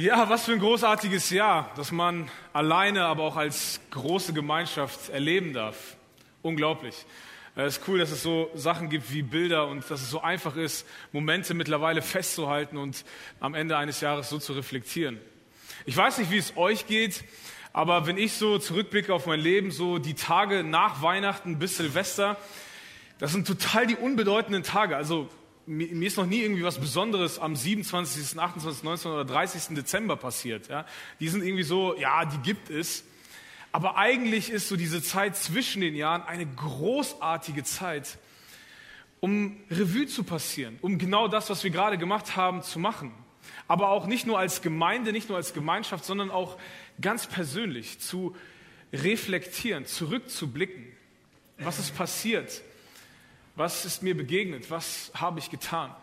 Ja, was für ein großartiges Jahr, das man alleine, aber auch als große Gemeinschaft erleben darf. Unglaublich. Es ist cool, dass es so Sachen gibt wie Bilder und dass es so einfach ist, Momente mittlerweile festzuhalten und am Ende eines Jahres so zu reflektieren. Ich weiß nicht, wie es euch geht, aber wenn ich so zurückblicke auf mein Leben, so die Tage nach Weihnachten bis Silvester, das sind total die unbedeutenden Tage. Also mir ist noch nie irgendwie was Besonderes am 27., 28., 19. oder 30. Dezember passiert. Ja? Die sind irgendwie so, ja, die gibt es. Aber eigentlich ist so diese Zeit zwischen den Jahren eine großartige Zeit, um Revue zu passieren, um genau das, was wir gerade gemacht haben, zu machen. Aber auch nicht nur als Gemeinde, nicht nur als Gemeinschaft, sondern auch ganz persönlich zu reflektieren, zurückzublicken. Was ist passiert? Was ist mir begegnet? Was habe ich getan?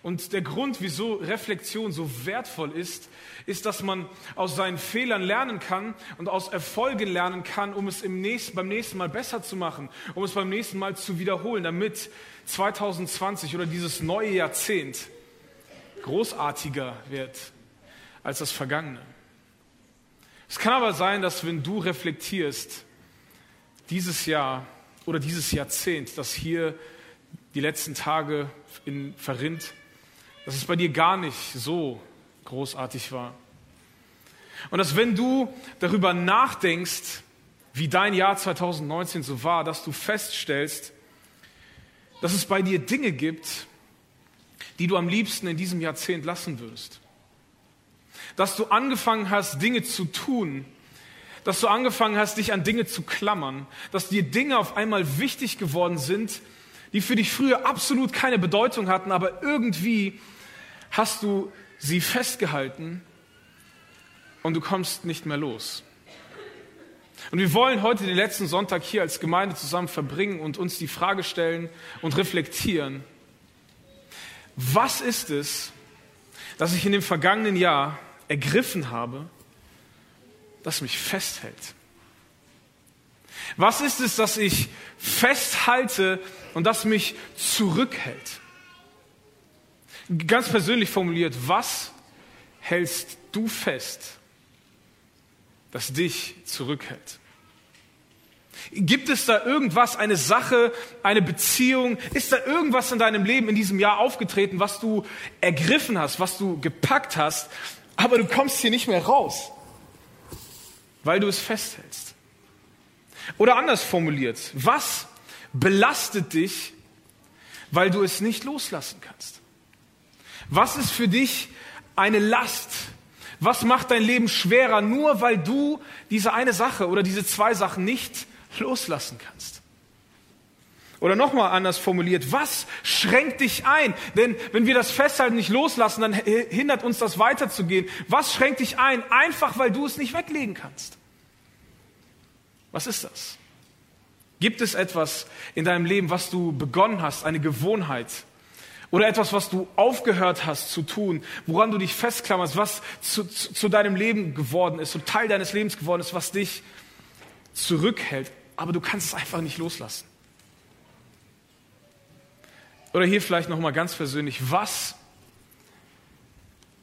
Und der Grund, wieso Reflexion so wertvoll ist, ist, dass man aus seinen Fehlern lernen kann und aus Erfolgen lernen kann, um es im nächsten, beim nächsten Mal besser zu machen, um es beim nächsten Mal zu wiederholen, damit 2020 oder dieses neue Jahrzehnt großartiger wird als das vergangene. Es kann aber sein, dass wenn du reflektierst, dieses Jahr oder dieses Jahrzehnt, das hier die letzten Tage in, verrinnt, dass es bei dir gar nicht so großartig war. Und dass wenn du darüber nachdenkst, wie dein Jahr 2019 so war, dass du feststellst, dass es bei dir Dinge gibt, die du am liebsten in diesem Jahrzehnt lassen würdest. Dass du angefangen hast, Dinge zu tun, dass du angefangen hast, dich an Dinge zu klammern, dass dir Dinge auf einmal wichtig geworden sind, die für dich früher absolut keine Bedeutung hatten, aber irgendwie hast du sie festgehalten und du kommst nicht mehr los. Und wir wollen heute den letzten Sonntag hier als Gemeinde zusammen verbringen und uns die Frage stellen und reflektieren, was ist es, das ich in dem vergangenen Jahr ergriffen habe, das mich festhält? Was ist es, das ich festhalte und das mich zurückhält? Ganz persönlich formuliert, was hältst du fest, das dich zurückhält? Gibt es da irgendwas, eine Sache, eine Beziehung? Ist da irgendwas in deinem Leben in diesem Jahr aufgetreten, was du ergriffen hast, was du gepackt hast, aber du kommst hier nicht mehr raus? Weil du es festhältst. Oder anders formuliert, was belastet dich, weil du es nicht loslassen kannst? Was ist für dich eine Last? Was macht dein Leben schwerer, nur weil du diese eine Sache oder diese zwei Sachen nicht loslassen kannst? Oder nochmal anders formuliert, was schränkt dich ein? Denn wenn wir das Festhalten nicht loslassen, dann hindert uns das weiterzugehen. Was schränkt dich ein? Einfach weil du es nicht weglegen kannst. Was ist das? Gibt es etwas in deinem Leben, was du begonnen hast, eine Gewohnheit? Oder etwas, was du aufgehört hast zu tun, woran du dich festklammerst, was zu, zu, zu deinem Leben geworden ist, so Teil deines Lebens geworden ist, was dich zurückhält, aber du kannst es einfach nicht loslassen. Oder hier vielleicht nochmal ganz persönlich, was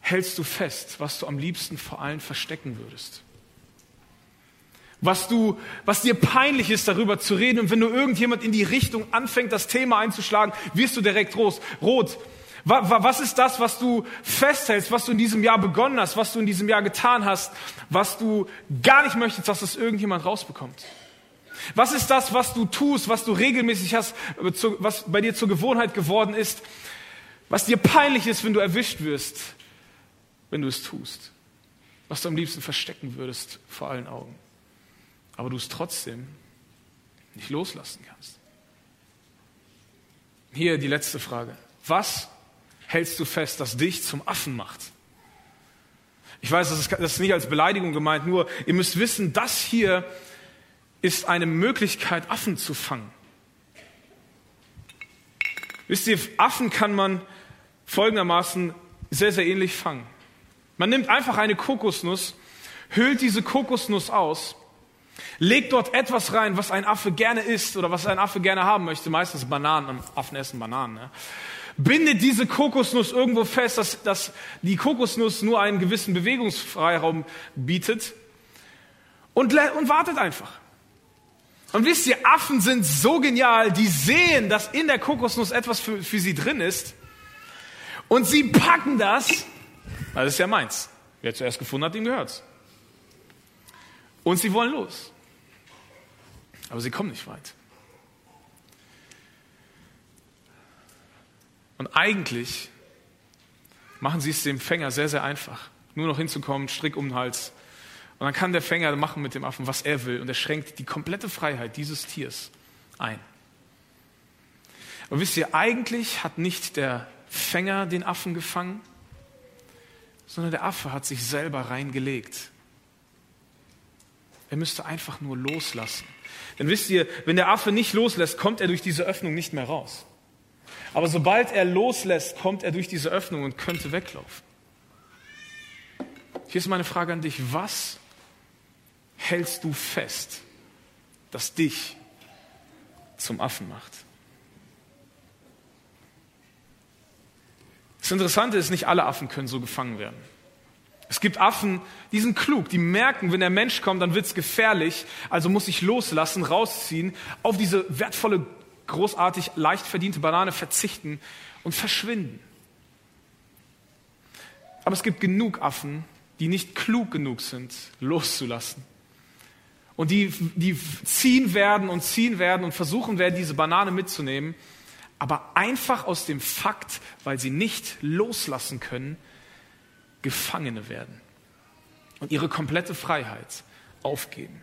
hältst du fest, was du am liebsten vor allen verstecken würdest? Was du, was dir peinlich ist, darüber zu reden. Und wenn du irgendjemand in die Richtung anfängt, das Thema einzuschlagen, wirst du direkt rot. rot. Was ist das, was du festhältst, was du in diesem Jahr begonnen hast, was du in diesem Jahr getan hast, was du gar nicht möchtest, dass das irgendjemand rausbekommt? Was ist das, was du tust, was du regelmäßig hast, was bei dir zur Gewohnheit geworden ist, was dir peinlich ist, wenn du erwischt wirst, wenn du es tust? Was du am liebsten verstecken würdest vor allen Augen, aber du es trotzdem nicht loslassen kannst. Hier die letzte Frage. Was hältst du fest, das dich zum Affen macht? Ich weiß, das ist, das ist nicht als Beleidigung gemeint, nur ihr müsst wissen, das hier ist eine Möglichkeit, Affen zu fangen. Wisst ihr, Affen kann man folgendermaßen sehr, sehr ähnlich fangen. Man nimmt einfach eine Kokosnuss, hüllt diese Kokosnuss aus, legt dort etwas rein, was ein Affe gerne isst oder was ein Affe gerne haben möchte, meistens Bananen, Affen essen Bananen, ne? bindet diese Kokosnuss irgendwo fest, dass, dass die Kokosnuss nur einen gewissen Bewegungsfreiraum bietet und, und wartet einfach. Und wisst ihr, Affen sind so genial, die sehen, dass in der Kokosnuss etwas für, für sie drin ist und sie packen das, das ist ja meins. Wer zuerst gefunden hat, dem gehört's. Und sie wollen los. Aber sie kommen nicht weit. Und eigentlich machen sie es dem Fänger sehr, sehr einfach. Nur noch hinzukommen, Strick um den Hals. Und dann kann der Fänger machen mit dem Affen, was er will. Und er schränkt die komplette Freiheit dieses Tiers ein. Und wisst ihr, eigentlich hat nicht der Fänger den Affen gefangen, sondern der Affe hat sich selber reingelegt. Er müsste einfach nur loslassen. Denn wisst ihr, wenn der Affe nicht loslässt, kommt er durch diese Öffnung nicht mehr raus. Aber sobald er loslässt, kommt er durch diese Öffnung und könnte weglaufen. Hier ist meine Frage an dich. Was hältst du fest, das dich zum Affen macht? Das Interessante ist, nicht alle Affen können so gefangen werden. Es gibt Affen, die sind klug, die merken, wenn der Mensch kommt, dann wird es gefährlich, also muss ich loslassen, rausziehen, auf diese wertvolle großartig leicht verdiente Banane verzichten und verschwinden. Aber es gibt genug Affen, die nicht klug genug sind, loszulassen. Und die, die ziehen werden und ziehen werden und versuchen werden, diese Banane mitzunehmen, aber einfach aus dem Fakt, weil sie nicht loslassen können, Gefangene werden und ihre komplette Freiheit aufgeben.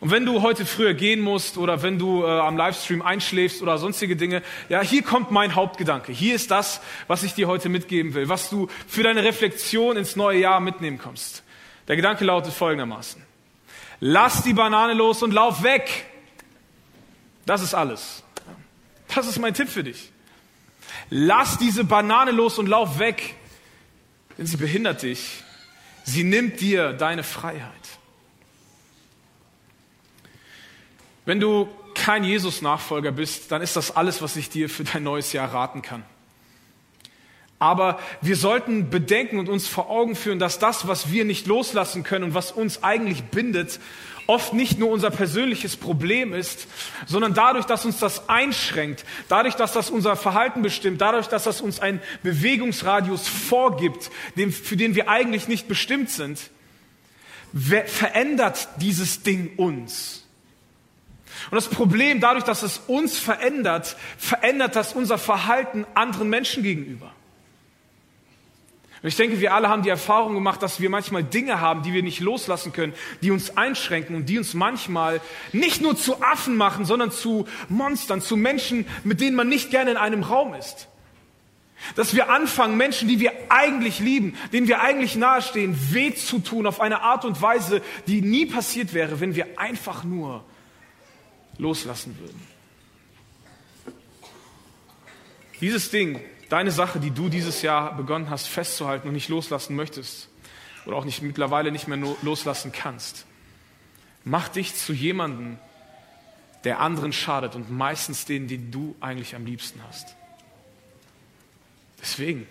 Und wenn du heute früher gehen musst oder wenn du äh, am Livestream einschläfst oder sonstige Dinge, ja, hier kommt mein Hauptgedanke. Hier ist das, was ich dir heute mitgeben will, was du für deine Reflexion ins neue Jahr mitnehmen kommst. Der Gedanke lautet folgendermaßen. Lass die Banane los und lauf weg. Das ist alles. Das ist mein Tipp für dich. Lass diese Banane los und lauf weg, denn sie behindert dich. Sie nimmt dir deine Freiheit. Wenn du kein Jesus-Nachfolger bist, dann ist das alles, was ich dir für dein neues Jahr raten kann. Aber wir sollten bedenken und uns vor Augen führen, dass das, was wir nicht loslassen können und was uns eigentlich bindet, oft nicht nur unser persönliches Problem ist, sondern dadurch, dass uns das einschränkt, dadurch, dass das unser Verhalten bestimmt, dadurch, dass das uns einen Bewegungsradius vorgibt, für den wir eigentlich nicht bestimmt sind, verändert dieses Ding uns. Und das Problem, dadurch, dass es uns verändert, verändert das unser Verhalten anderen Menschen gegenüber. Und ich denke, wir alle haben die Erfahrung gemacht, dass wir manchmal Dinge haben, die wir nicht loslassen können, die uns einschränken und die uns manchmal nicht nur zu Affen machen, sondern zu Monstern, zu Menschen, mit denen man nicht gerne in einem Raum ist. Dass wir anfangen, Menschen, die wir eigentlich lieben, denen wir eigentlich nahestehen, weh zu tun auf eine Art und Weise, die nie passiert wäre, wenn wir einfach nur loslassen würden. Dieses Ding, deine Sache, die du dieses Jahr begonnen hast festzuhalten und nicht loslassen möchtest oder auch nicht mittlerweile nicht mehr loslassen kannst, macht dich zu jemandem, der anderen schadet und meistens den, den du eigentlich am liebsten hast. Deswegen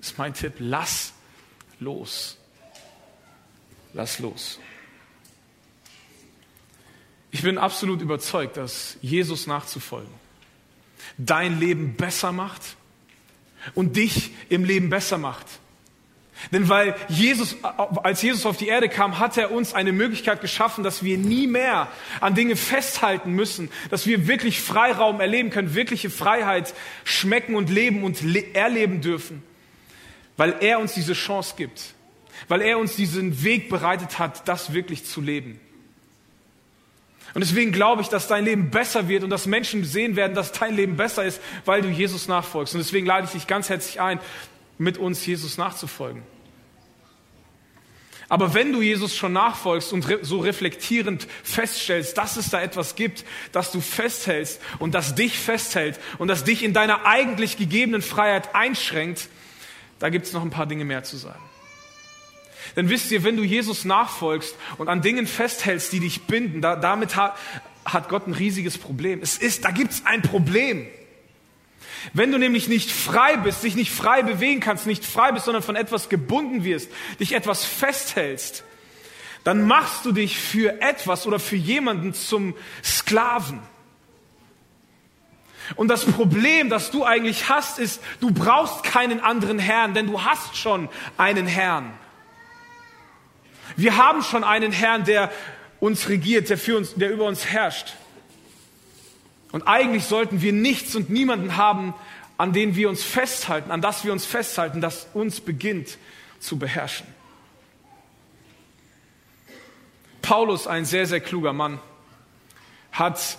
ist mein Tipp, lass los. Lass los. Ich bin absolut überzeugt, dass Jesus nachzufolgen dein Leben besser macht und dich im Leben besser macht. Denn weil Jesus, als Jesus auf die Erde kam, hat er uns eine Möglichkeit geschaffen, dass wir nie mehr an Dinge festhalten müssen, dass wir wirklich Freiraum erleben können, wirkliche Freiheit schmecken und leben und erleben dürfen, weil er uns diese Chance gibt, weil er uns diesen Weg bereitet hat, das wirklich zu leben. Und deswegen glaube ich, dass dein Leben besser wird und dass Menschen sehen werden, dass dein Leben besser ist, weil du Jesus nachfolgst. Und deswegen lade ich dich ganz herzlich ein, mit uns Jesus nachzufolgen. Aber wenn du Jesus schon nachfolgst und so reflektierend feststellst, dass es da etwas gibt, das du festhältst und das dich festhält und das dich in deiner eigentlich gegebenen Freiheit einschränkt, da gibt es noch ein paar Dinge mehr zu sagen. Denn wisst ihr, wenn du Jesus nachfolgst und an Dingen festhältst, die dich binden, da, damit hat, hat Gott ein riesiges Problem. Es ist, da gibt es ein Problem. Wenn du nämlich nicht frei bist, dich nicht frei bewegen kannst, nicht frei bist, sondern von etwas gebunden wirst, dich etwas festhältst, dann machst du dich für etwas oder für jemanden zum Sklaven. Und das Problem, das du eigentlich hast, ist, du brauchst keinen anderen Herrn, denn du hast schon einen Herrn. Wir haben schon einen Herrn, der uns regiert, der, für uns, der über uns herrscht. Und eigentlich sollten wir nichts und niemanden haben, an den wir uns festhalten, an das wir uns festhalten, das uns beginnt zu beherrschen. Paulus, ein sehr, sehr kluger Mann, hat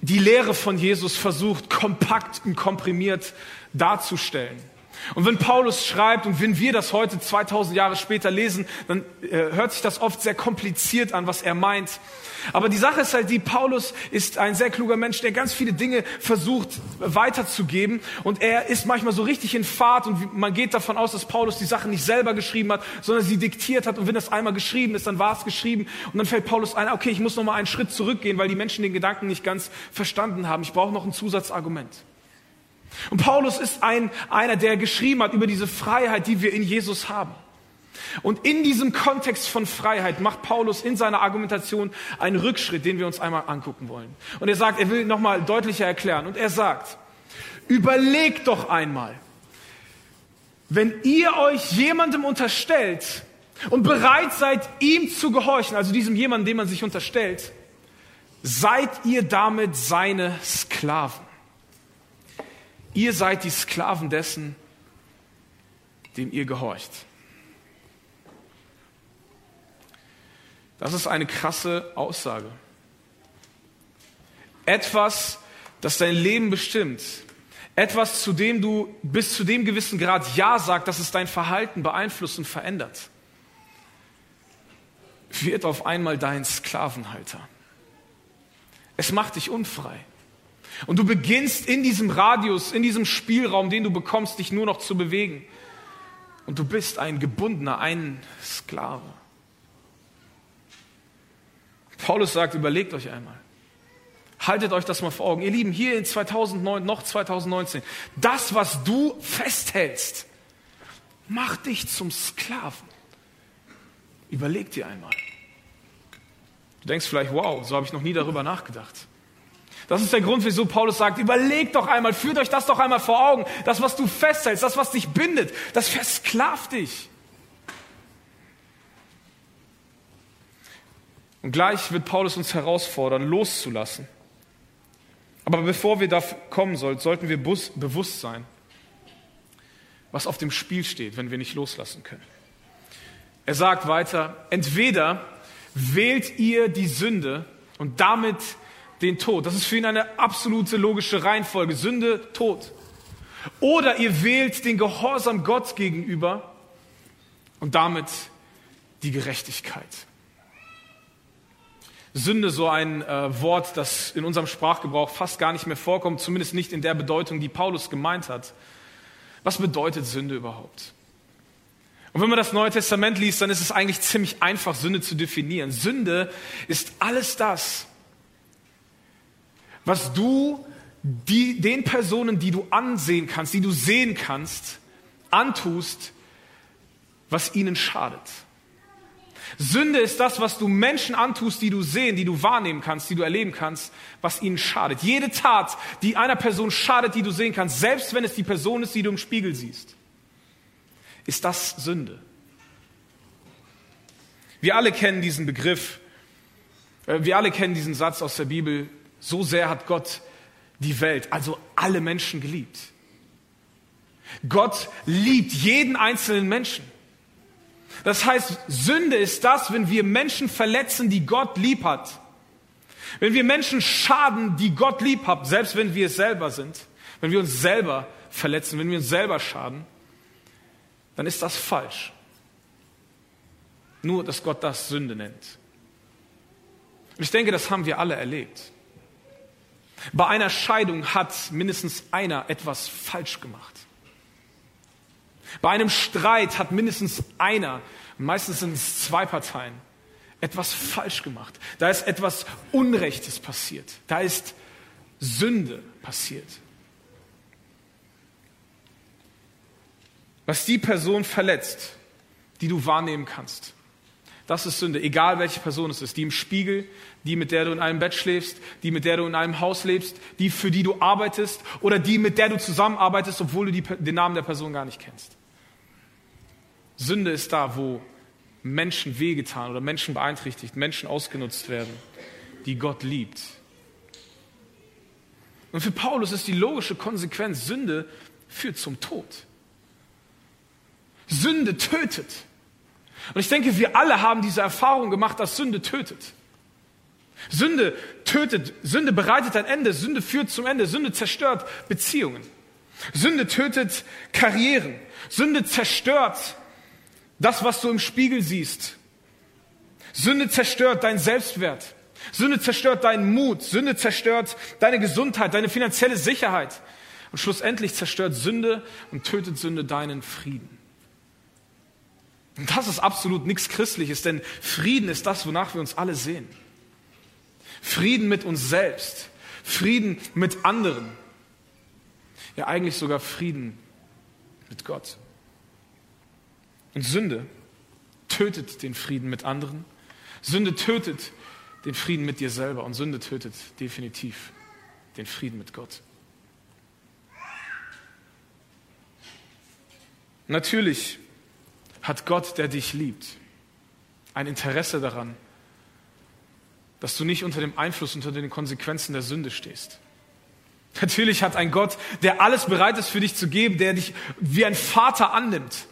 die Lehre von Jesus versucht, kompakt und komprimiert darzustellen. Und wenn Paulus schreibt und wenn wir das heute 2000 Jahre später lesen, dann äh, hört sich das oft sehr kompliziert an, was er meint. Aber die Sache ist halt die, Paulus ist ein sehr kluger Mensch, der ganz viele Dinge versucht weiterzugeben. Und er ist manchmal so richtig in Fahrt und man geht davon aus, dass Paulus die Sachen nicht selber geschrieben hat, sondern sie diktiert hat. Und wenn das einmal geschrieben ist, dann war es geschrieben. Und dann fällt Paulus ein, okay, ich muss noch mal einen Schritt zurückgehen, weil die Menschen den Gedanken nicht ganz verstanden haben. Ich brauche noch ein Zusatzargument. Und Paulus ist ein, einer, der geschrieben hat über diese Freiheit, die wir in Jesus haben. Und in diesem Kontext von Freiheit macht Paulus in seiner Argumentation einen Rückschritt, den wir uns einmal angucken wollen. Und er sagt, er will nochmal deutlicher erklären. Und er sagt, überlegt doch einmal, wenn ihr euch jemandem unterstellt und bereit seid, ihm zu gehorchen, also diesem jemandem, dem man sich unterstellt, seid ihr damit seine Sklaven. Ihr seid die Sklaven dessen, dem ihr gehorcht. Das ist eine krasse Aussage. Etwas, das dein Leben bestimmt. Etwas, zu dem du bis zu dem gewissen Grad Ja sagst, dass es dein Verhalten beeinflusst und verändert, wird auf einmal dein Sklavenhalter. Es macht dich unfrei. Und du beginnst in diesem Radius, in diesem Spielraum, den du bekommst, dich nur noch zu bewegen. Und du bist ein Gebundener, ein Sklave. Paulus sagt, überlegt euch einmal. Haltet euch das mal vor Augen. Ihr Lieben, hier in 2009, noch 2019, das, was du festhältst, macht dich zum Sklaven. Überleg dir einmal. Du denkst vielleicht, wow, so habe ich noch nie darüber nachgedacht. Das ist der Grund, wieso Paulus sagt, überlegt doch einmal, führt euch das doch einmal vor Augen. Das, was du festhältst, das, was dich bindet, das versklavt dich. Und gleich wird Paulus uns herausfordern, loszulassen. Aber bevor wir da kommen sollten, sollten wir bewusst sein, was auf dem Spiel steht, wenn wir nicht loslassen können. Er sagt weiter, entweder wählt ihr die Sünde und damit den Tod. Das ist für ihn eine absolute logische Reihenfolge. Sünde, Tod. Oder ihr wählt den Gehorsam Gott gegenüber und damit die Gerechtigkeit. Sünde, so ein äh, Wort, das in unserem Sprachgebrauch fast gar nicht mehr vorkommt, zumindest nicht in der Bedeutung, die Paulus gemeint hat. Was bedeutet Sünde überhaupt? Und wenn man das Neue Testament liest, dann ist es eigentlich ziemlich einfach, Sünde zu definieren. Sünde ist alles das, was du die, den Personen, die du ansehen kannst, die du sehen kannst, antust, was ihnen schadet. Sünde ist das, was du Menschen antust, die du sehen, die du wahrnehmen kannst, die du erleben kannst, was ihnen schadet. Jede Tat, die einer Person schadet, die du sehen kannst, selbst wenn es die Person ist, die du im Spiegel siehst, ist das Sünde. Wir alle kennen diesen Begriff, äh, wir alle kennen diesen Satz aus der Bibel, so sehr hat Gott die Welt, also alle Menschen geliebt. Gott liebt jeden einzelnen Menschen. Das heißt, Sünde ist das, wenn wir Menschen verletzen, die Gott lieb hat. Wenn wir Menschen schaden, die Gott lieb hat, selbst wenn wir es selber sind, wenn wir uns selber verletzen, wenn wir uns selber schaden, dann ist das falsch. Nur, dass Gott das Sünde nennt. Ich denke, das haben wir alle erlebt. Bei einer Scheidung hat mindestens einer etwas falsch gemacht. Bei einem Streit hat mindestens einer, meistens sind es zwei Parteien, etwas falsch gemacht. Da ist etwas Unrechtes passiert. Da ist Sünde passiert. Was die Person verletzt, die du wahrnehmen kannst. Das ist Sünde, egal welche Person es ist. Die im Spiegel, die, mit der du in einem Bett schläfst, die, mit der du in einem Haus lebst, die, für die du arbeitest oder die, mit der du zusammenarbeitest, obwohl du die, den Namen der Person gar nicht kennst. Sünde ist da, wo Menschen wehgetan oder Menschen beeinträchtigt, Menschen ausgenutzt werden, die Gott liebt. Und für Paulus ist die logische Konsequenz, Sünde führt zum Tod. Sünde tötet. Und ich denke, wir alle haben diese Erfahrung gemacht, dass Sünde tötet. Sünde tötet, Sünde bereitet ein Ende, Sünde führt zum Ende, Sünde zerstört Beziehungen. Sünde tötet Karrieren. Sünde zerstört das, was du im Spiegel siehst. Sünde zerstört deinen Selbstwert. Sünde zerstört deinen Mut. Sünde zerstört deine Gesundheit, deine finanzielle Sicherheit. Und schlussendlich zerstört Sünde und tötet Sünde deinen Frieden. Und das ist absolut nichts Christliches, denn Frieden ist das, wonach wir uns alle sehen. Frieden mit uns selbst, Frieden mit anderen, ja eigentlich sogar Frieden mit Gott. Und Sünde tötet den Frieden mit anderen, Sünde tötet den Frieden mit dir selber und Sünde tötet definitiv den Frieden mit Gott. Natürlich hat Gott, der dich liebt, ein Interesse daran, dass du nicht unter dem Einfluss, unter den Konsequenzen der Sünde stehst. Natürlich hat ein Gott, der alles bereit ist für dich zu geben, der dich wie ein Vater annimmt,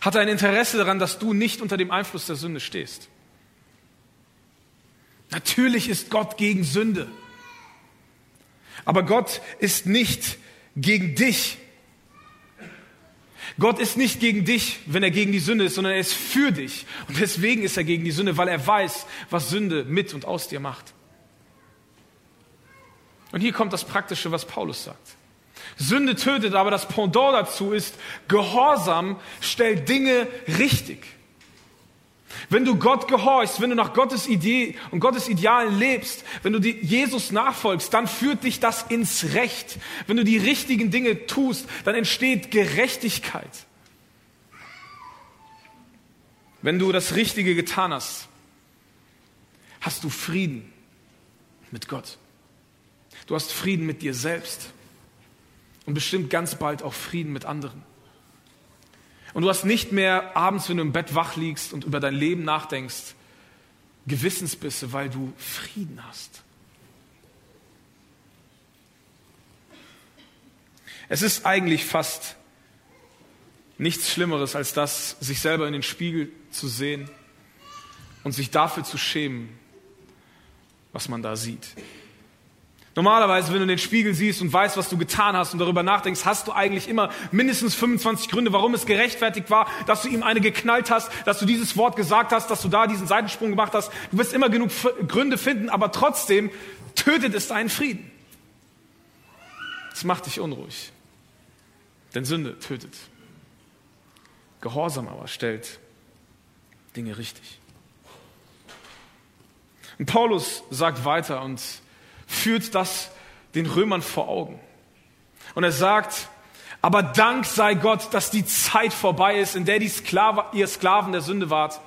hat ein Interesse daran, dass du nicht unter dem Einfluss der Sünde stehst. Natürlich ist Gott gegen Sünde. Aber Gott ist nicht gegen dich. Gott ist nicht gegen dich, wenn er gegen die Sünde ist, sondern er ist für dich. Und deswegen ist er gegen die Sünde, weil er weiß, was Sünde mit und aus dir macht. Und hier kommt das Praktische, was Paulus sagt. Sünde tötet, aber das Pendant dazu ist, Gehorsam stellt Dinge richtig. Wenn du Gott gehorchst, wenn du nach Gottes Idee und Gottes Idealen lebst, wenn du Jesus nachfolgst, dann führt dich das ins Recht. Wenn du die richtigen Dinge tust, dann entsteht Gerechtigkeit. Wenn du das Richtige getan hast, hast du Frieden mit Gott. Du hast Frieden mit dir selbst und bestimmt ganz bald auch Frieden mit anderen. Und du hast nicht mehr abends, wenn du im Bett wach liegst und über dein Leben nachdenkst, Gewissensbisse, weil du Frieden hast. Es ist eigentlich fast nichts Schlimmeres, als das, sich selber in den Spiegel zu sehen und sich dafür zu schämen, was man da sieht. Normalerweise, wenn du den Spiegel siehst und weißt, was du getan hast und darüber nachdenkst, hast du eigentlich immer mindestens 25 Gründe, warum es gerechtfertigt war, dass du ihm eine geknallt hast, dass du dieses Wort gesagt hast, dass du da diesen Seitensprung gemacht hast. Du wirst immer genug Gründe finden, aber trotzdem tötet es deinen Frieden. Es macht dich unruhig. Denn Sünde tötet. Gehorsam aber stellt Dinge richtig. Und Paulus sagt weiter und führt das den Römern vor Augen. Und er sagt, aber Dank sei Gott, dass die Zeit vorbei ist, in der die Sklave, ihr Sklaven der Sünde wart.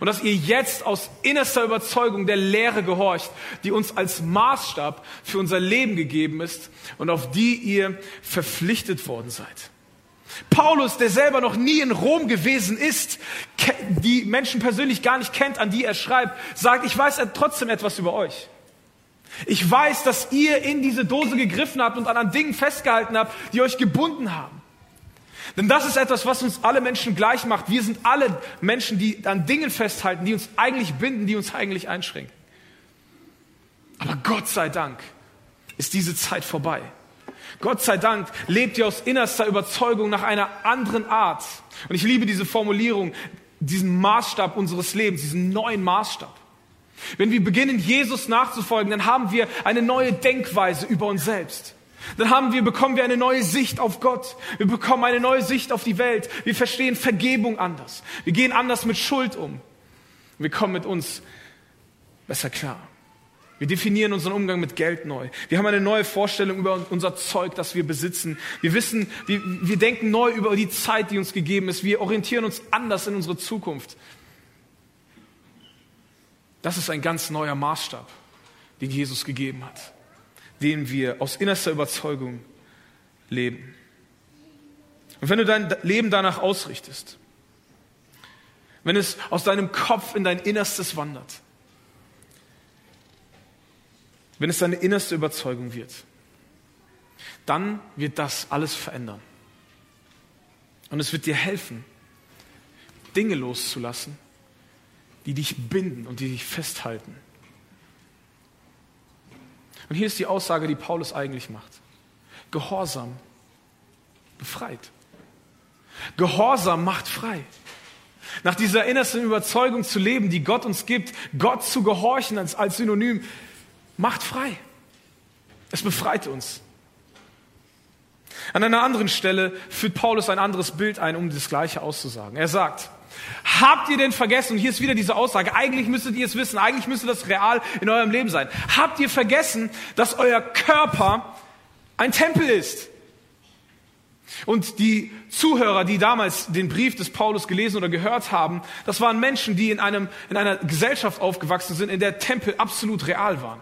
Und dass ihr jetzt aus innerster Überzeugung der Lehre gehorcht, die uns als Maßstab für unser Leben gegeben ist und auf die ihr verpflichtet worden seid. Paulus, der selber noch nie in Rom gewesen ist, die Menschen persönlich gar nicht kennt, an die er schreibt, sagt, ich weiß trotzdem etwas über euch. Ich weiß, dass ihr in diese Dose gegriffen habt und an Dingen festgehalten habt, die euch gebunden haben. Denn das ist etwas, was uns alle Menschen gleich macht. Wir sind alle Menschen, die an Dingen festhalten, die uns eigentlich binden, die uns eigentlich einschränken. Aber Gott sei Dank ist diese Zeit vorbei. Gott sei Dank lebt ihr aus innerster Überzeugung nach einer anderen Art. Und ich liebe diese Formulierung, diesen Maßstab unseres Lebens, diesen neuen Maßstab. Wenn wir beginnen, Jesus nachzufolgen, dann haben wir eine neue Denkweise über uns selbst. Dann haben wir, bekommen wir eine neue Sicht auf Gott. Wir bekommen eine neue Sicht auf die Welt. Wir verstehen Vergebung anders. Wir gehen anders mit Schuld um. Wir kommen mit uns besser klar. Wir definieren unseren Umgang mit Geld neu. Wir haben eine neue Vorstellung über unser Zeug, das wir besitzen. Wir wissen, wir, wir denken neu über die Zeit, die uns gegeben ist. Wir orientieren uns anders in unsere Zukunft. Das ist ein ganz neuer Maßstab, den Jesus gegeben hat, den wir aus innerster Überzeugung leben. Und wenn du dein Leben danach ausrichtest, wenn es aus deinem Kopf in dein Innerstes wandert, wenn es deine innerste Überzeugung wird, dann wird das alles verändern. Und es wird dir helfen, Dinge loszulassen, die dich binden und die dich festhalten. Und hier ist die Aussage, die Paulus eigentlich macht. Gehorsam befreit. Gehorsam macht frei. Nach dieser innersten Überzeugung zu leben, die Gott uns gibt, Gott zu gehorchen als, als Synonym, macht frei. Es befreit uns. An einer anderen Stelle führt Paulus ein anderes Bild ein, um das Gleiche auszusagen. Er sagt, habt ihr denn vergessen, und hier ist wieder diese Aussage, eigentlich müsstet ihr es wissen, eigentlich müsste das real in eurem Leben sein. Habt ihr vergessen, dass euer Körper ein Tempel ist? Und die Zuhörer, die damals den Brief des Paulus gelesen oder gehört haben, das waren Menschen, die in, einem, in einer Gesellschaft aufgewachsen sind, in der Tempel absolut real waren.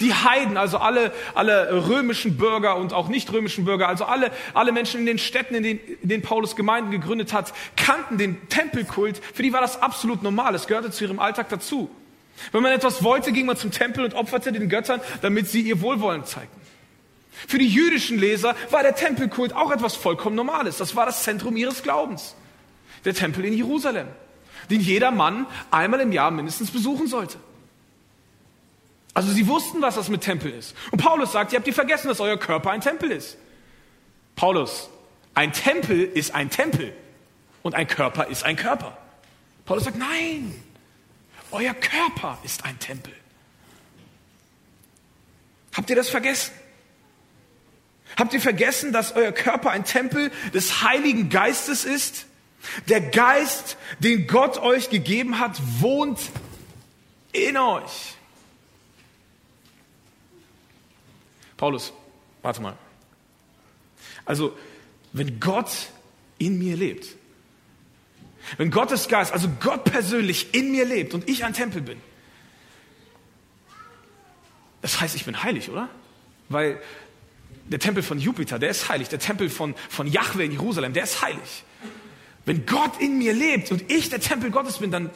Die Heiden, also alle, alle römischen Bürger und auch nicht römischen Bürger, also alle, alle Menschen in den Städten, in denen, in denen Paulus Gemeinden gegründet hat, kannten den Tempelkult. Für die war das absolut normal. Es gehörte zu ihrem Alltag dazu. Wenn man etwas wollte, ging man zum Tempel und opferte den Göttern, damit sie ihr Wohlwollen zeigten. Für die jüdischen Leser war der Tempelkult auch etwas vollkommen Normales. Das war das Zentrum ihres Glaubens. Der Tempel in Jerusalem, den jeder Mann einmal im Jahr mindestens besuchen sollte. Also sie wussten, was das mit Tempel ist. Und Paulus sagt, ihr habt ihr vergessen, dass euer Körper ein Tempel ist. Paulus, ein Tempel ist ein Tempel und ein Körper ist ein Körper. Paulus sagt, nein, euer Körper ist ein Tempel. Habt ihr das vergessen? Habt ihr vergessen, dass euer Körper ein Tempel des Heiligen Geistes ist? Der Geist, den Gott euch gegeben hat, wohnt in euch. Paulus, warte mal. Also, wenn Gott in mir lebt, wenn Gottes Geist, also Gott persönlich in mir lebt und ich ein Tempel bin, das heißt, ich bin heilig, oder? Weil der Tempel von Jupiter, der ist heilig. Der Tempel von, von Yahweh in Jerusalem, der ist heilig. Wenn Gott in mir lebt und ich der Tempel Gottes bin, dann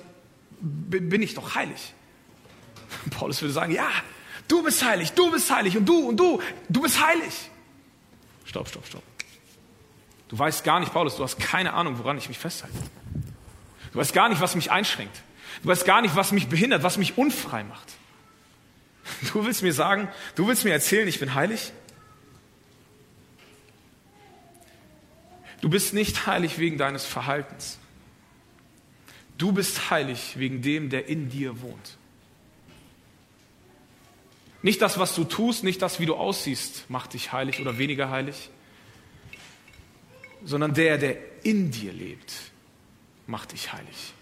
bin ich doch heilig. Paulus würde sagen, ja, Du bist heilig, du bist heilig und du und du, du bist heilig. Stopp, stopp, stopp. Du weißt gar nicht, Paulus, du hast keine Ahnung, woran ich mich festhalte. Du weißt gar nicht, was mich einschränkt. Du weißt gar nicht, was mich behindert, was mich unfrei macht. Du willst mir sagen, du willst mir erzählen, ich bin heilig? Du bist nicht heilig wegen deines Verhaltens. Du bist heilig wegen dem, der in dir wohnt. Nicht das, was du tust, nicht das, wie du aussiehst, macht dich heilig oder weniger heilig, sondern der, der in dir lebt, macht dich heilig.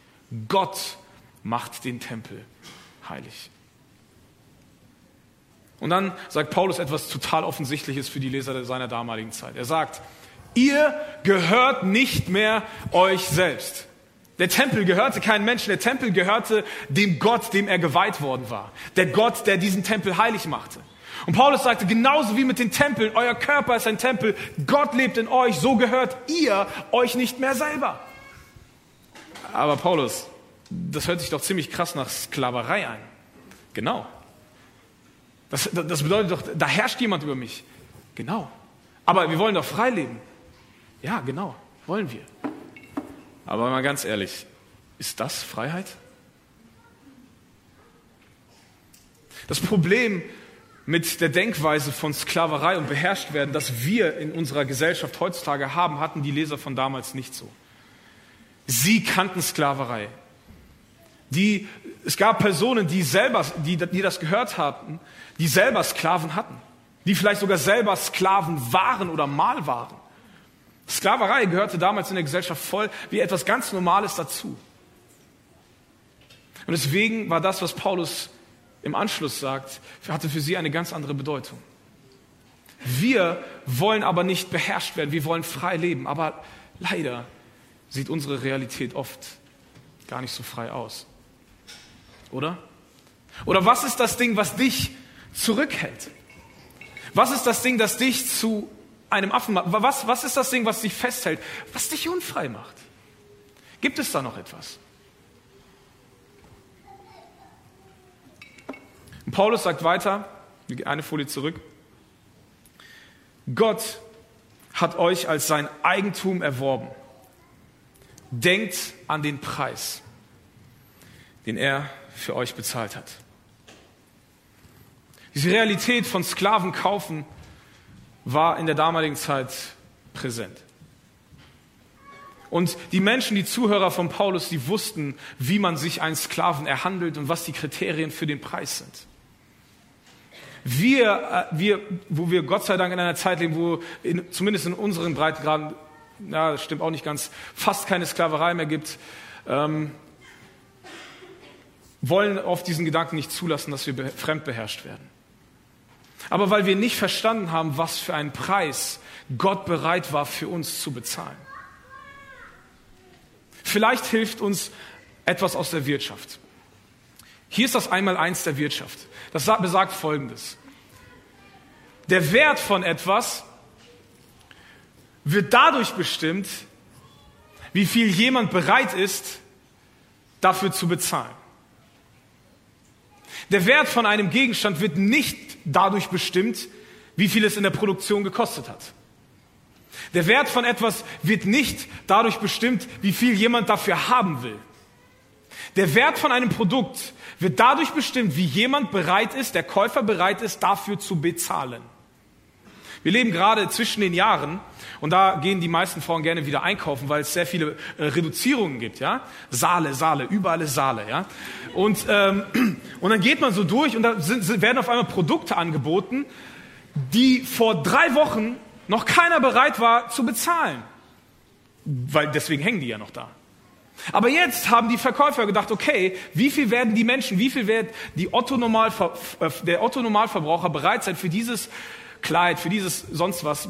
Gott macht den Tempel heilig. Und dann sagt Paulus etwas total Offensichtliches für die Leser seiner damaligen Zeit. Er sagt, ihr gehört nicht mehr euch selbst. Der Tempel gehörte keinem Menschen, der Tempel gehörte dem Gott, dem er geweiht worden war. Der Gott, der diesen Tempel heilig machte. Und Paulus sagte, genauso wie mit den Tempeln, euer Körper ist ein Tempel, Gott lebt in euch, so gehört ihr euch nicht mehr selber. Aber Paulus, das hört sich doch ziemlich krass nach Sklaverei ein. Genau. Das, das bedeutet doch, da herrscht jemand über mich. Genau. Aber wir wollen doch frei leben. Ja, genau, wollen wir. Aber mal ganz ehrlich, ist das Freiheit? Das Problem mit der Denkweise von Sklaverei und beherrscht werden, das wir in unserer Gesellschaft heutzutage haben, hatten die Leser von damals nicht so. Sie kannten Sklaverei. Die, es gab Personen, die selber, die, die das gehört hatten, die selber Sklaven hatten, die vielleicht sogar selber Sklaven waren oder mal waren. Sklaverei gehörte damals in der Gesellschaft voll wie etwas ganz Normales dazu. Und deswegen war das, was Paulus im Anschluss sagt, hatte für sie eine ganz andere Bedeutung. Wir wollen aber nicht beherrscht werden, wir wollen frei leben, aber leider sieht unsere Realität oft gar nicht so frei aus. Oder? Oder was ist das Ding, was dich zurückhält? Was ist das Ding, das dich zu einem Affen macht? Was, was ist das Ding, was dich festhält, was dich unfrei macht? Gibt es da noch etwas? Und Paulus sagt weiter, eine Folie zurück, Gott hat euch als sein Eigentum erworben. Denkt an den Preis, den er für euch bezahlt hat. Diese Realität von Sklaven kaufen war in der damaligen Zeit präsent. Und die Menschen, die Zuhörer von Paulus, die wussten, wie man sich einen Sklaven erhandelt und was die Kriterien für den Preis sind. Wir, äh, wir, wo wir Gott sei Dank in einer Zeit leben, wo in, zumindest in unseren Breitengraden, na, das stimmt auch nicht ganz, fast keine Sklaverei mehr gibt, ähm, wollen auf diesen Gedanken nicht zulassen, dass wir fremdbeherrscht werden. Aber weil wir nicht verstanden haben, was für einen Preis Gott bereit war für uns zu bezahlen. Vielleicht hilft uns etwas aus der Wirtschaft. Hier ist das Einmaleins der Wirtschaft. Das besagt Folgendes. Der Wert von etwas wird dadurch bestimmt, wie viel jemand bereit ist, dafür zu bezahlen. Der Wert von einem Gegenstand wird nicht dadurch bestimmt, wie viel es in der Produktion gekostet hat. Der Wert von etwas wird nicht dadurch bestimmt, wie viel jemand dafür haben will. Der Wert von einem Produkt wird dadurch bestimmt, wie jemand bereit ist, der Käufer bereit ist, dafür zu bezahlen. Wir leben gerade zwischen den Jahren und da gehen die meisten Frauen gerne wieder einkaufen, weil es sehr viele äh, Reduzierungen gibt, ja. Saale, Saale, überall ist Saale, ja. Und, ähm, und dann geht man so durch und da sind, werden auf einmal Produkte angeboten, die vor drei Wochen noch keiner bereit war zu bezahlen. Weil deswegen hängen die ja noch da. Aber jetzt haben die Verkäufer gedacht, okay, wie viel werden die Menschen, wie viel wird die Otto äh, der Otto-Normalverbraucher bereit sein, für dieses Kleid, für dieses sonst was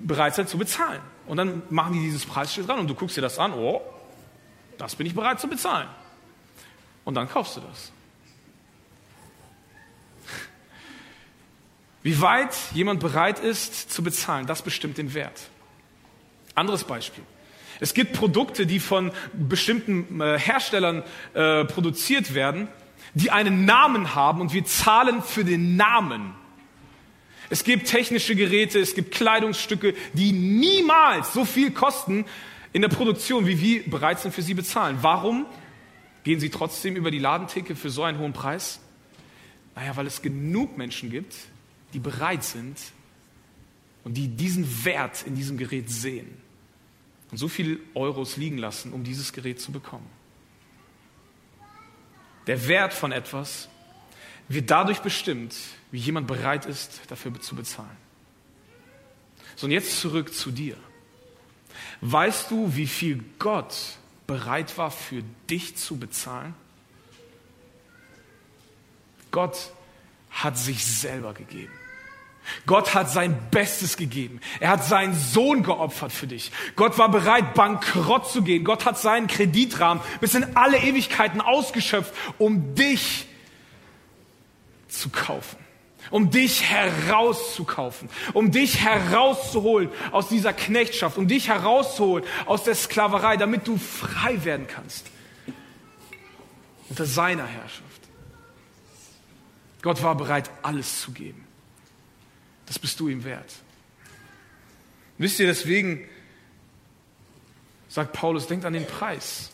bereit sein zu bezahlen? Und dann machen die dieses Preisschild dran und du guckst dir das an, oh, das bin ich bereit zu bezahlen. Und dann kaufst du das. Wie weit jemand bereit ist zu bezahlen, das bestimmt den Wert. Anderes Beispiel. Es gibt Produkte, die von bestimmten äh, Herstellern äh, produziert werden, die einen Namen haben und wir zahlen für den Namen. Es gibt technische Geräte, es gibt Kleidungsstücke, die niemals so viel kosten in der Produktion, wie wir bereit sind für sie bezahlen. Warum gehen sie trotzdem über die Ladentheke für so einen hohen Preis? Naja, weil es genug Menschen gibt, die bereit sind und die diesen Wert in diesem Gerät sehen und so viele Euros liegen lassen, um dieses Gerät zu bekommen. Der Wert von etwas wird dadurch bestimmt, wie jemand bereit ist, dafür zu bezahlen. So, und jetzt zurück zu dir. Weißt du, wie viel Gott bereit war, für dich zu bezahlen? Gott hat sich selber gegeben. Gott hat sein Bestes gegeben. Er hat seinen Sohn geopfert für dich. Gott war bereit, bankrott zu gehen. Gott hat seinen Kreditrahmen bis in alle Ewigkeiten ausgeschöpft, um dich zu kaufen. Um dich herauszukaufen, um dich herauszuholen aus dieser Knechtschaft, um dich herauszuholen aus der Sklaverei, damit du frei werden kannst. Unter seiner Herrschaft. Gott war bereit, alles zu geben. Das bist du ihm wert. Wisst ihr, deswegen sagt Paulus, denkt an den Preis.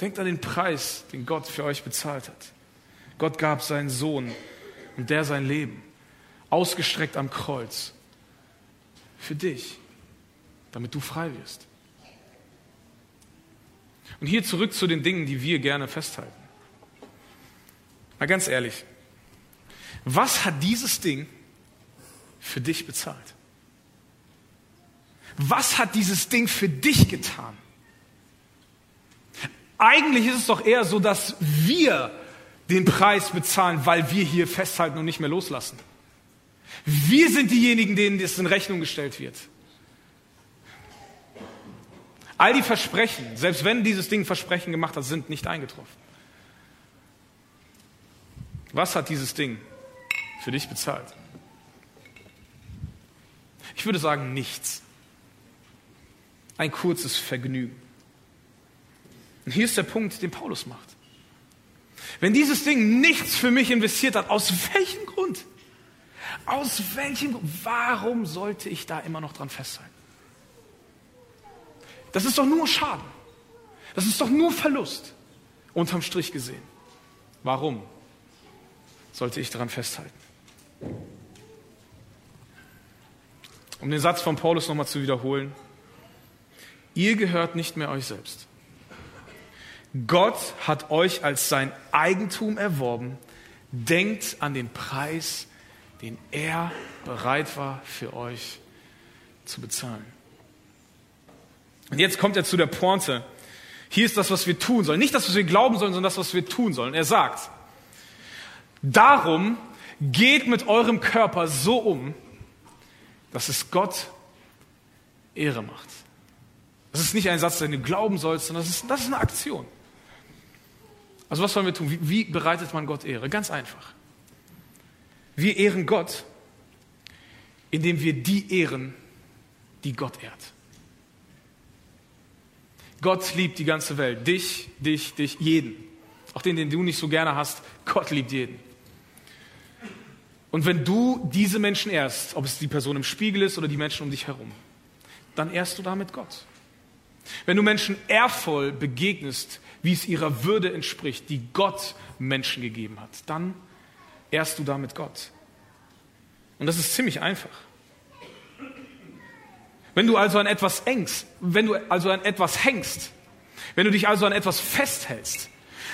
Denkt an den Preis, den Gott für euch bezahlt hat. Gott gab seinen Sohn und der sein Leben, ausgestreckt am Kreuz, für dich, damit du frei wirst. Und hier zurück zu den Dingen, die wir gerne festhalten. Mal ganz ehrlich, was hat dieses Ding für dich bezahlt? Was hat dieses Ding für dich getan? Eigentlich ist es doch eher so, dass wir den Preis bezahlen, weil wir hier festhalten und nicht mehr loslassen. Wir sind diejenigen, denen das in Rechnung gestellt wird. All die Versprechen, selbst wenn dieses Ding Versprechen gemacht hat, sind nicht eingetroffen. Was hat dieses Ding für dich bezahlt? Ich würde sagen, nichts. Ein kurzes Vergnügen. Und hier ist der Punkt, den Paulus macht. Wenn dieses Ding nichts für mich investiert hat, aus welchem Grund? Aus welchem Grund? Warum sollte ich da immer noch dran festhalten? Das ist doch nur Schaden. Das ist doch nur Verlust. Unterm Strich gesehen. Warum sollte ich daran festhalten? Um den Satz von Paulus nochmal zu wiederholen. Ihr gehört nicht mehr euch selbst. Gott hat euch als sein Eigentum erworben. Denkt an den Preis, den er bereit war für euch zu bezahlen. Und jetzt kommt er zu der Pointe. Hier ist das, was wir tun sollen. Nicht das, was wir glauben sollen, sondern das, was wir tun sollen. Er sagt, darum geht mit eurem Körper so um, dass es Gott Ehre macht. Das ist nicht ein Satz, den du glauben sollst, sondern das ist, das ist eine Aktion. Also was sollen wir tun? Wie, wie bereitet man Gott Ehre? Ganz einfach. Wir ehren Gott, indem wir die ehren, die Gott ehrt. Gott liebt die ganze Welt. Dich, dich, dich, jeden. Auch den, den du nicht so gerne hast. Gott liebt jeden. Und wenn du diese Menschen ehrst, ob es die Person im Spiegel ist oder die Menschen um dich herum, dann ehrst du damit Gott. Wenn du Menschen ehrvoll begegnest, wie es ihrer Würde entspricht, die Gott Menschen gegeben hat, dann ehrst du damit Gott. Und das ist ziemlich einfach. Wenn du also an etwas engst, wenn du also an etwas hängst, wenn du dich also an etwas festhältst,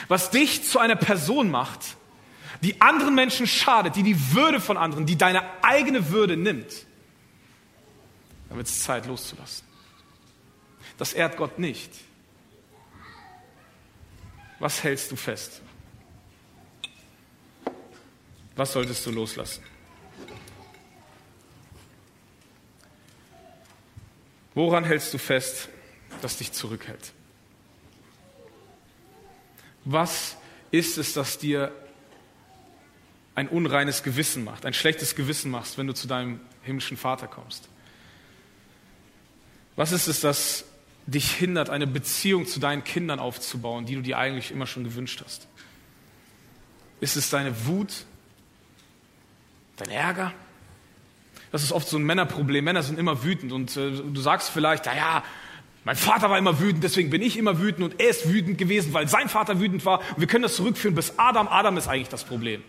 was dich zu einer Person macht, die anderen Menschen schadet, die die Würde von anderen, die deine eigene Würde nimmt, dann wird es Zeit loszulassen. Das ehrt Gott nicht. Was hältst du fest? Was solltest du loslassen? Woran hältst du fest, das dich zurückhält? Was ist es, das dir ein unreines Gewissen macht, ein schlechtes Gewissen machst, wenn du zu deinem himmlischen Vater kommst? Was ist es, das dich hindert, eine Beziehung zu deinen Kindern aufzubauen, die du dir eigentlich immer schon gewünscht hast? Ist es deine Wut, dein Ärger? Das ist oft so ein Männerproblem. Männer sind immer wütend und äh, du sagst vielleicht, naja, mein Vater war immer wütend, deswegen bin ich immer wütend und er ist wütend gewesen, weil sein Vater wütend war. Und wir können das zurückführen bis Adam. Adam ist eigentlich das Problem.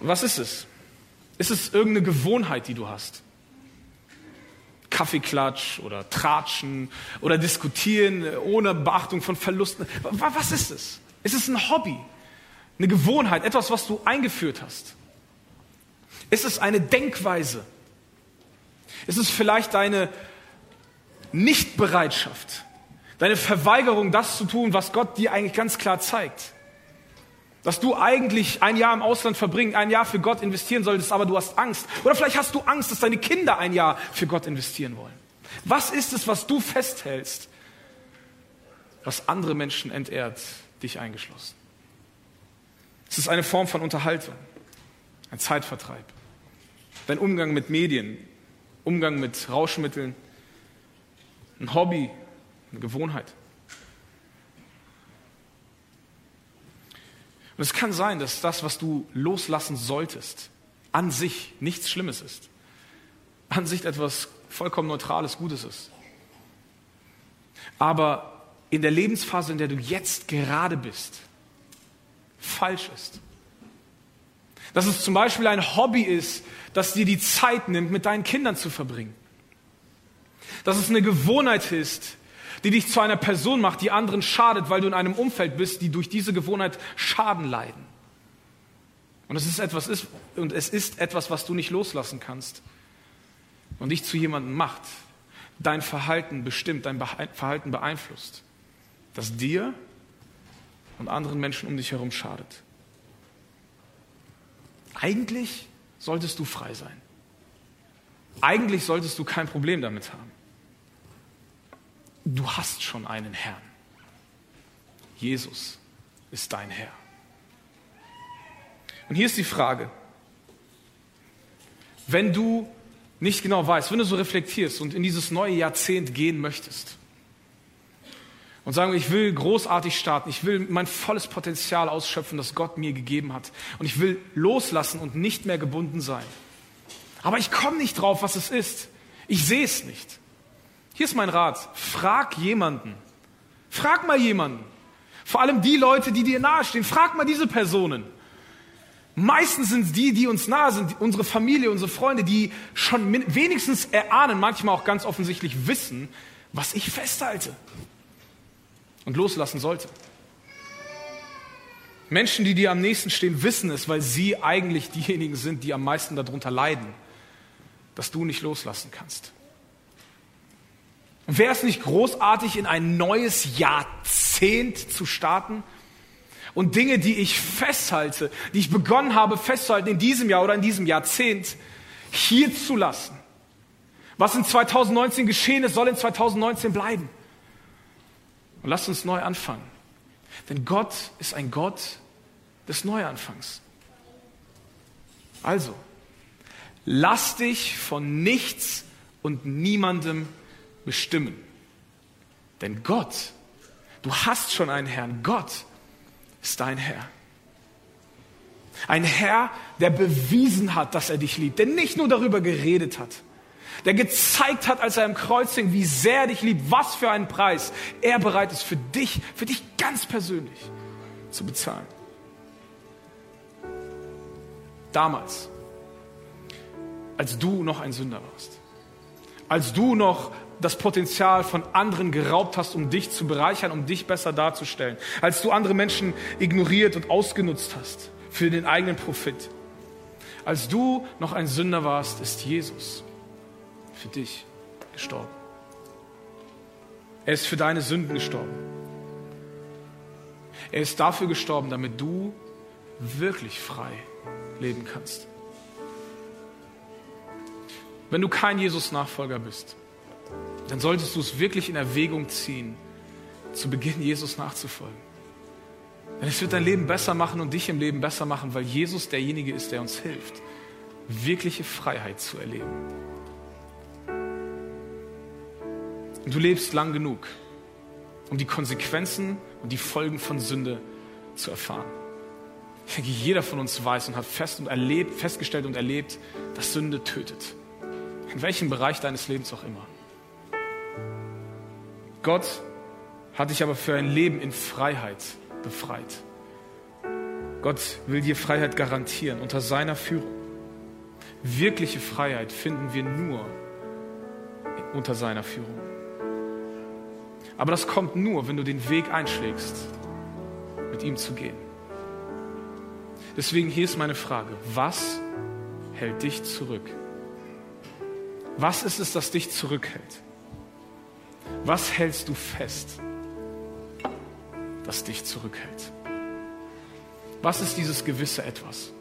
Was ist es? Ist es irgendeine Gewohnheit, die du hast? Kaffeeklatsch oder Tratschen oder diskutieren ohne Beachtung von Verlusten. Was ist es? Ist es ein Hobby? Eine Gewohnheit? Etwas, was du eingeführt hast? Ist es eine Denkweise? Ist es vielleicht deine Nichtbereitschaft? Deine Verweigerung, das zu tun, was Gott dir eigentlich ganz klar zeigt? Dass du eigentlich ein Jahr im Ausland verbringen, ein Jahr für Gott investieren solltest, aber du hast Angst. Oder vielleicht hast du Angst, dass deine Kinder ein Jahr für Gott investieren wollen. Was ist es, was du festhältst, was andere Menschen entehrt, dich eingeschlossen? Es ist eine Form von Unterhaltung, ein Zeitvertreib dein Umgang mit Medien, Umgang mit Rauschmitteln, ein Hobby, eine Gewohnheit. Und es kann sein, dass das, was du loslassen solltest, an sich nichts Schlimmes ist. An sich etwas vollkommen Neutrales, Gutes ist. Aber in der Lebensphase, in der du jetzt gerade bist, falsch ist. Dass es zum Beispiel ein Hobby ist, das dir die Zeit nimmt, mit deinen Kindern zu verbringen. Dass es eine Gewohnheit ist, die dich zu einer Person macht, die anderen schadet, weil du in einem Umfeld bist, die durch diese Gewohnheit Schaden leiden. Und es ist etwas, ist, und es ist etwas, was du nicht loslassen kannst und dich zu jemandem macht, dein Verhalten bestimmt, dein Verhalten beeinflusst, das dir und anderen Menschen um dich herum schadet. Eigentlich solltest du frei sein. Eigentlich solltest du kein Problem damit haben. Du hast schon einen Herrn. Jesus ist dein Herr. Und hier ist die Frage, wenn du nicht genau weißt, wenn du so reflektierst und in dieses neue Jahrzehnt gehen möchtest und sagen, ich will großartig starten, ich will mein volles Potenzial ausschöpfen, das Gott mir gegeben hat und ich will loslassen und nicht mehr gebunden sein. Aber ich komme nicht drauf, was es ist. Ich sehe es nicht. Hier ist mein Rat. Frag jemanden. Frag mal jemanden. Vor allem die Leute, die dir nahestehen. Frag mal diese Personen. Meistens sind es die, die uns nahe sind, unsere Familie, unsere Freunde, die schon wenigstens erahnen, manchmal auch ganz offensichtlich wissen, was ich festhalte und loslassen sollte. Menschen, die dir am nächsten stehen, wissen es, weil sie eigentlich diejenigen sind, die am meisten darunter leiden, dass du nicht loslassen kannst. Wäre es nicht großartig, in ein neues Jahrzehnt zu starten? und Dinge, die ich festhalte, die ich begonnen habe festzuhalten in diesem Jahr oder in diesem Jahrzehnt, hier zu lassen. Was in 2019 geschehen ist, soll in 2019 bleiben. Und lasst uns neu anfangen. Denn Gott ist ein Gott des Neuanfangs. Also, lass dich von nichts und niemandem bestimmen. Denn Gott, du hast schon einen Herrn, Gott ist dein Herr. Ein Herr, der bewiesen hat, dass er dich liebt, der nicht nur darüber geredet hat, der gezeigt hat, als er im Kreuz hing, wie sehr er dich liebt, was für einen Preis er bereit ist für dich, für dich ganz persönlich zu bezahlen. Damals, als du noch ein Sünder warst, als du noch das Potenzial von anderen geraubt hast, um dich zu bereichern, um dich besser darzustellen. Als du andere Menschen ignoriert und ausgenutzt hast für den eigenen Profit. Als du noch ein Sünder warst, ist Jesus für dich gestorben. Er ist für deine Sünden gestorben. Er ist dafür gestorben, damit du wirklich frei leben kannst. Wenn du kein Jesus-Nachfolger bist, dann solltest du es wirklich in Erwägung ziehen, zu Beginn Jesus nachzufolgen. Denn es wird dein Leben besser machen und dich im Leben besser machen, weil Jesus derjenige ist, der uns hilft, wirkliche Freiheit zu erleben. Und du lebst lang genug, um die Konsequenzen und die Folgen von Sünde zu erfahren. Ich denke, jeder von uns weiß und hat fest und erlebt, festgestellt und erlebt, dass Sünde tötet. In welchem Bereich deines Lebens auch immer. Gott hat dich aber für ein Leben in Freiheit befreit. Gott will dir Freiheit garantieren unter seiner Führung. Wirkliche Freiheit finden wir nur unter seiner Führung. Aber das kommt nur, wenn du den Weg einschlägst, mit ihm zu gehen. Deswegen hier ist meine Frage, was hält dich zurück? Was ist es, das dich zurückhält? Was hältst du fest, das dich zurückhält? Was ist dieses gewisse Etwas?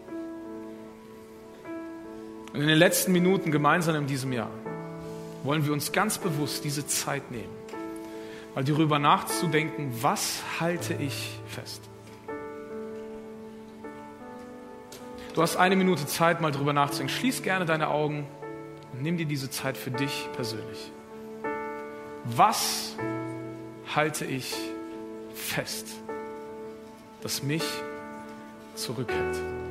Und in den letzten Minuten gemeinsam in diesem Jahr wollen wir uns ganz bewusst diese Zeit nehmen, mal darüber nachzudenken, was halte ich fest? Du hast eine Minute Zeit, mal darüber nachzudenken. Schließ gerne deine Augen und nimm dir diese Zeit für dich persönlich was halte ich fest, das mich zurückhält?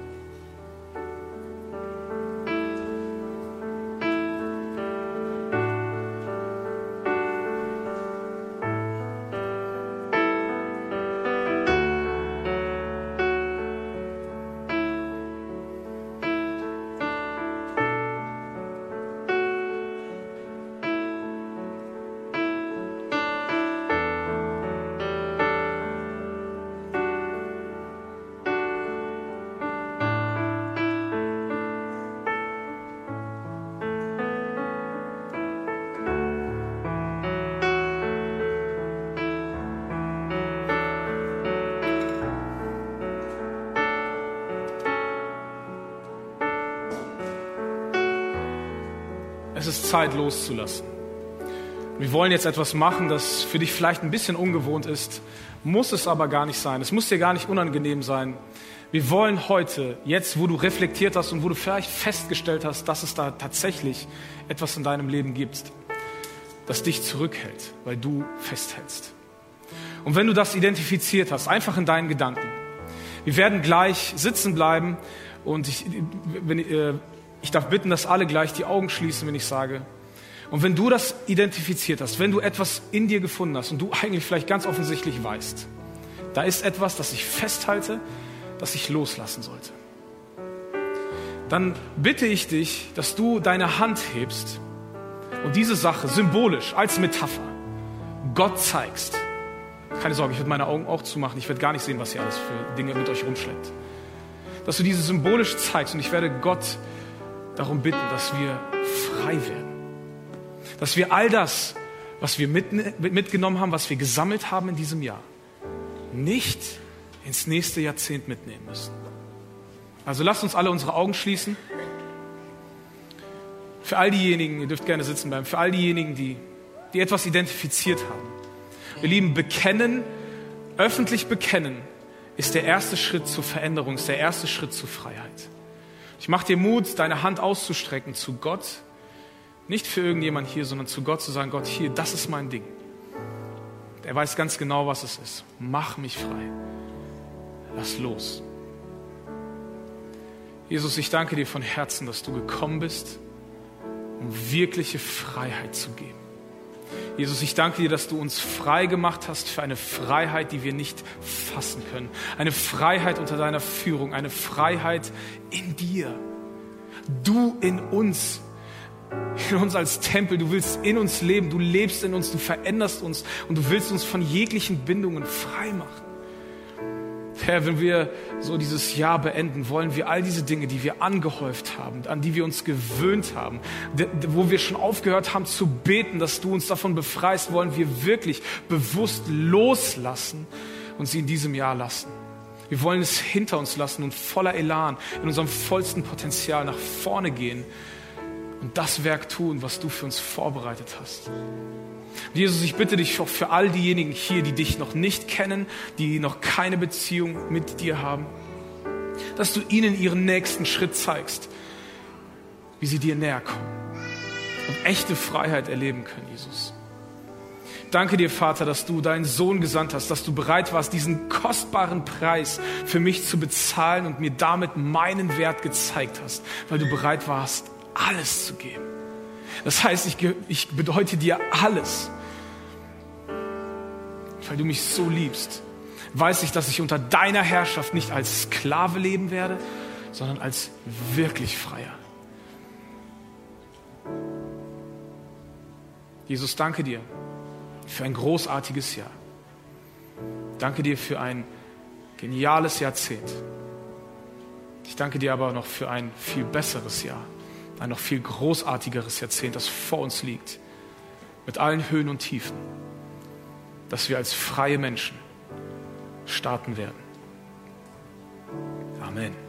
Es ist Zeit loszulassen. Wir wollen jetzt etwas machen, das für dich vielleicht ein bisschen ungewohnt ist, muss es aber gar nicht sein. Es muss dir gar nicht unangenehm sein. Wir wollen heute, jetzt wo du reflektiert hast und wo du vielleicht festgestellt hast, dass es da tatsächlich etwas in deinem Leben gibt, das dich zurückhält, weil du festhältst. Und wenn du das identifiziert hast, einfach in deinen Gedanken, wir werden gleich sitzen bleiben und ich, wenn, äh, ich darf bitten, dass alle gleich die Augen schließen, wenn ich sage, und wenn du das identifiziert hast, wenn du etwas in dir gefunden hast und du eigentlich vielleicht ganz offensichtlich weißt, da ist etwas, das ich festhalte, das ich loslassen sollte, dann bitte ich dich, dass du deine Hand hebst und diese Sache symbolisch als Metapher Gott zeigst. Keine Sorge, ich werde meine Augen auch zumachen. Ich werde gar nicht sehen, was ihr alles für Dinge mit euch rumschleppt. Dass du diese symbolisch zeigst und ich werde Gott darum bitten, dass wir frei werden. Dass wir all das, was wir mit, mitgenommen haben, was wir gesammelt haben in diesem Jahr, nicht ins nächste Jahrzehnt mitnehmen müssen. Also lasst uns alle unsere Augen schließen. Für all diejenigen, ihr dürft gerne sitzen bleiben, für all diejenigen, die, die etwas identifiziert haben. Ihr Lieben, bekennen, öffentlich bekennen, ist der erste Schritt zur Veränderung, ist der erste Schritt zur Freiheit. Ich mache dir Mut, deine Hand auszustrecken zu Gott, nicht für irgendjemand hier, sondern zu Gott zu sagen, Gott, hier, das ist mein Ding. Er weiß ganz genau, was es ist. Mach mich frei. Lass los. Jesus, ich danke dir von Herzen, dass du gekommen bist, um wirkliche Freiheit zu geben. Jesus, ich danke dir, dass du uns frei gemacht hast für eine Freiheit, die wir nicht fassen können. Eine Freiheit unter deiner Führung, eine Freiheit in dir. Du in uns, in uns als Tempel, du willst in uns leben, du lebst in uns, du veränderst uns und du willst uns von jeglichen Bindungen frei machen. Herr, wenn wir so dieses Jahr beenden, wollen wir all diese Dinge, die wir angehäuft haben, an die wir uns gewöhnt haben, wo wir schon aufgehört haben zu beten, dass du uns davon befreist, wollen wir wirklich bewusst loslassen und sie in diesem Jahr lassen. Wir wollen es hinter uns lassen und voller Elan in unserem vollsten Potenzial nach vorne gehen und das Werk tun, was du für uns vorbereitet hast. Jesus, ich bitte dich auch für all diejenigen hier, die dich noch nicht kennen, die noch keine Beziehung mit dir haben, dass du ihnen ihren nächsten Schritt zeigst, wie sie dir näher kommen und echte Freiheit erleben können, Jesus. Danke dir, Vater, dass du deinen Sohn gesandt hast, dass du bereit warst, diesen kostbaren Preis für mich zu bezahlen und mir damit meinen Wert gezeigt hast, weil du bereit warst, alles zu geben. Das heißt, ich, ich bedeute dir alles, weil du mich so liebst. Weiß ich, dass ich unter deiner Herrschaft nicht als Sklave leben werde, sondern als wirklich Freier. Jesus, danke dir für ein großartiges Jahr. Danke dir für ein geniales Jahrzehnt. Ich danke dir aber noch für ein viel besseres Jahr ein noch viel großartigeres Jahrzehnt, das vor uns liegt, mit allen Höhen und Tiefen, dass wir als freie Menschen starten werden. Amen.